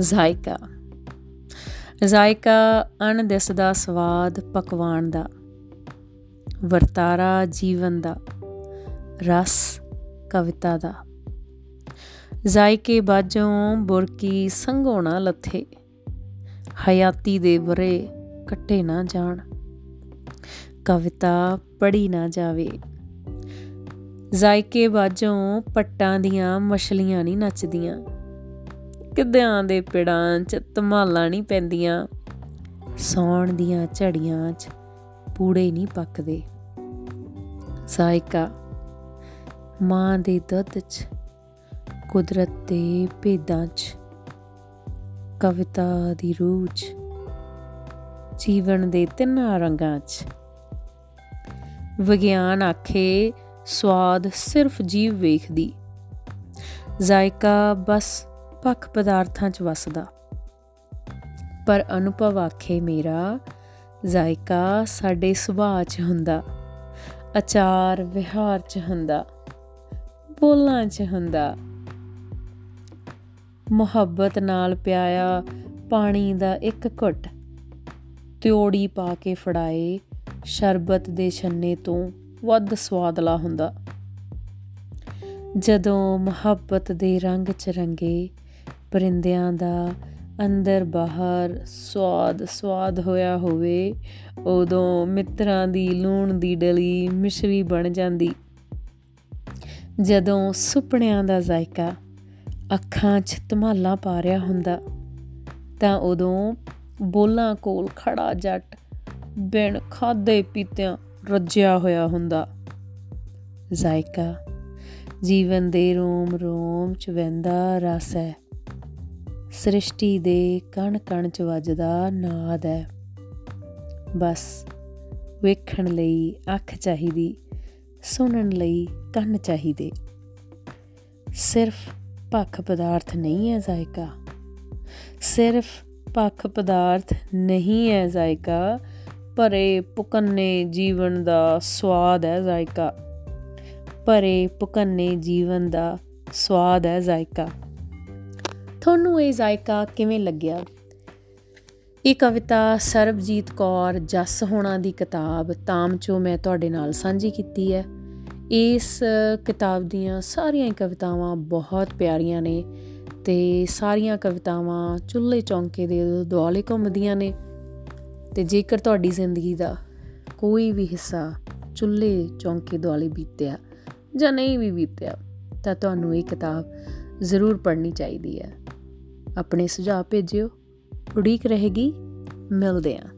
ਜ਼ਾਇਕਾ। ਜ਼ਾਇਕਾ ਅਣਦਿਸਦਾ ਸਵਾਦ ਪਕਵਾਨ ਦਾ। ਵਰਤਾਰਾ ਜੀਵਨ ਦਾ। ਰਸ ਕਵਿਤਾ ਦਾ। ਜ਼ਾਇਕੇ ਬਾਝੋਂ ਬੁਰਕੀ ਸੰਘੋਣਾ ਲੱਥੇ। ਹਯਾਤੀ ਦੇ ਬਰੇ ਕੱਟੇ ਨਾ ਜਾਣ। ਕਵਿਤਾ ਪੜੀ ਨਾ ਜਾਵੇ। ਜ਼ਾਇਕੇ ਬਾਝੋਂ ਪੱਟਾਂ ਦੀਆਂ ਮਛਲੀਆਂ ਨਹੀਂ ਨੱਚਦੀਆਂ। ਕਿਦਿਆਂ ਦੇ ਪਿੜਾਂ 'ਚ ਧਮਾਲਾਂ ਨਹੀਂ ਪੈਂਦੀਆਂ। ਸੌਣ ਦੀਆਂ ਝੜੀਆਂ 'ਚ ਪੂੜੇ ਨਹੀਂ ਪੱਕਦੇ। ਜ਼ਾਇਕਾ ਮਾਂ ਦੇ ਦੁੱਧ 'ਚ, ਕੁਦਰਤ ਦੇ ਭੇਦਾਂ 'ਚ, ਕਵਿਤਾ ਦੀ ਰੂਹ 'ਚ, ਜੀਵਨ ਦੇ ਤਿੰਨਾਂ ਰੰਗਾਂ 'ਚ। ਵਿਗਿਆਨ ਆਖੇ, ਸਵਾਦ ਸਿਰਫ ਜੀਵ ਵੇਖਦੀ। ਜ਼ਾਇਕਾ ਬਸ ਪੱਖ ਪਦਾਰਥਾਂ 'ਚ ਵਸਦਾ। ਪਰ ਅਨੁਭਵ ਆਖੇ, ਮੇਰਾ ਜ਼ਾਇਕਾ ਸਾਡੇ ਸੁਭਾਅ 'ਚ ਹੁੰਦਾ ਅਚਾਰ ਵਿਹਾਰ 'ਚ ਹੁੰਦਾ, ਬੋਲਾਂ 'ਚ ਹੁੰਦਾ। ਮੁਹੱਬਤ ਨਾਲ ਪਿਆਇਆ ਪਾਣੀ ਦਾ ਇੱਕ ਘੁੱਟ ਤਿਉੜੀ ਪਾ ਕੇ ਫੜਾਏ, ਸ਼ਰਬਤ ਦੇ ਛੰਨੇ ਤੋਂ ਵੱਧ ਸਵਾਦਲਾ ਹੁੰਦਾ। ਜਦੋਂ ਮੁਹੱਬਤ ਦੇ ਰੰਗ ਚ ਰੰਗੇ ਪਰਿੰਦਿਆਂ ਦਾ ਅੰਦਰ ਬਾਹਰ ਸਵਾਦ ਸਵਾਦ ਹੋਇਆ ਹੋਵੇ, ਉਦੋਂ ਮਿੱਤਰਾਂ ਦੀ ਲੂਣ ਦੀ ਡਲੀ ਮਿਸ਼ਰੀ ਬਣ ਜਾਂਦੀ। ਜਦੋਂ ਸੁਪਨਿਆਂ ਦਾ ਜ਼ਾਇਕਾ ਅੱਖਾਂ 'ਚ ਧਮਾਲਾ ਪਾ ਰਿਹਾ ਹੁੰਦਾ, ਤਾਂ ਉਦੋਂ ਬੋਲਾਂ ਕੋਲ ਖੜਾ ਜੱਟ ਬਿਨ ਖਾਦੇ ਪੀਤਿਆਂ ਰੱਜਿਆ ਹੋਇਆ ਹੁੰਦਾ। ਜ਼ਾਇਕਾ ਜੀਵਨ ਦੇ ਰੋਮ ਰੋਮ ਚ ਵੰਦਾ ਰਸ ਹੈ। ਸ੍ਰਿਸ਼ਟੀ ਦੇ ਕਣ ਕਣ ਚ ਵੱਜਦਾ ਨਾਦ ਹੈ। ਬਸ ਵੇਖਣ ਲਈ ਅੱਖ ਚਾਹੀਦੀ, ਸੁਣਨ ਲਈ ਕੰਨ ਚਾਹੀਦੇ। ਸਿਰਫ ਪੱਖ ਪਦਾਰਥ ਨਹੀਂ ਹੈ ਜ਼ਾਇਕਾ। ਸਿਰਫ ਪੱਖ ਪਦਾਰਥ ਨਹੀਂ ਹੈ ਜ਼ਾਇਕਾ, ਭਰੇ ਪੁਕੰਨੇ ਜੀਵਨ ਦਾ ਸਵਾਦ ਹੈ ਜ਼ਾਇਕਾ। ਭਰੇ ਪੁਕੰਨੇ ਜੀਵਨ ਦਾ ਸਵਾਦ ਹੈ ਜ਼ਾਇਕਾ। ਤੁਹਾਨੂੰ ਇਹ ਜ਼ਾਇਕਾ ਕਿਵੇਂ ਲੱਗਿਆ? ਇਹ ਕਵਿਤਾ ਸਰਬਜੀਤ ਕੌਰ ਜਸ ਹੋਣਾ ਦੀ ਕਿਤਾਬ ਤਾਮ ਚੋਂ ਮੈਂ ਤੁਹਾਡੇ ਨਾਲ ਸਾਂਝੀ ਕੀਤੀ ਹੈ। ਇਸ ਕਿਤਾਬ ਦੀਆਂ ਸਾਰੀਆਂ ਕਵਿਤਾਵਾਂ ਬਹੁਤ ਪਿਆਰੀਆਂ ਨੇ ਤੇ ਸਾਰੀਆਂ ਕਵਿਤਾਵਾਂ ਚੁੱਲ੍ਹੇ ਚੌਂਕੇ ਦੇ ਦੁਆਲੇ ਘੁੰਮਦੀਆਂ ਨੇ ਤੇ ਜੇਕਰ ਤੁਹਾਡੀ ਜ਼ਿੰਦਗੀ ਦਾ ਕੋਈ ਵੀ ਹਿੱਸਾ ਚੁੱਲ੍ਹੇ ਚੌਂਕੇ ਦੁਆਲੇ ਬੀਤਿਆ ਜਾਂ ਨਹੀਂ ਵੀ ਬੀਤਿਆ, ਤਾਂ ਤੁਹਾਨੂੰ ਇਹ ਕਿਤਾਬ ਜ਼ਰੂਰ ਪੜ੍ਹਨੀ ਚਾਹੀਦੀ ਹੈ। ਆਪਣੇ ਸੁਝਾਅ ਭੇਜਿਓ। ਉਡੀਕ ਰਹੇਗੀ। ਮਿਲਦੇ ਆਂ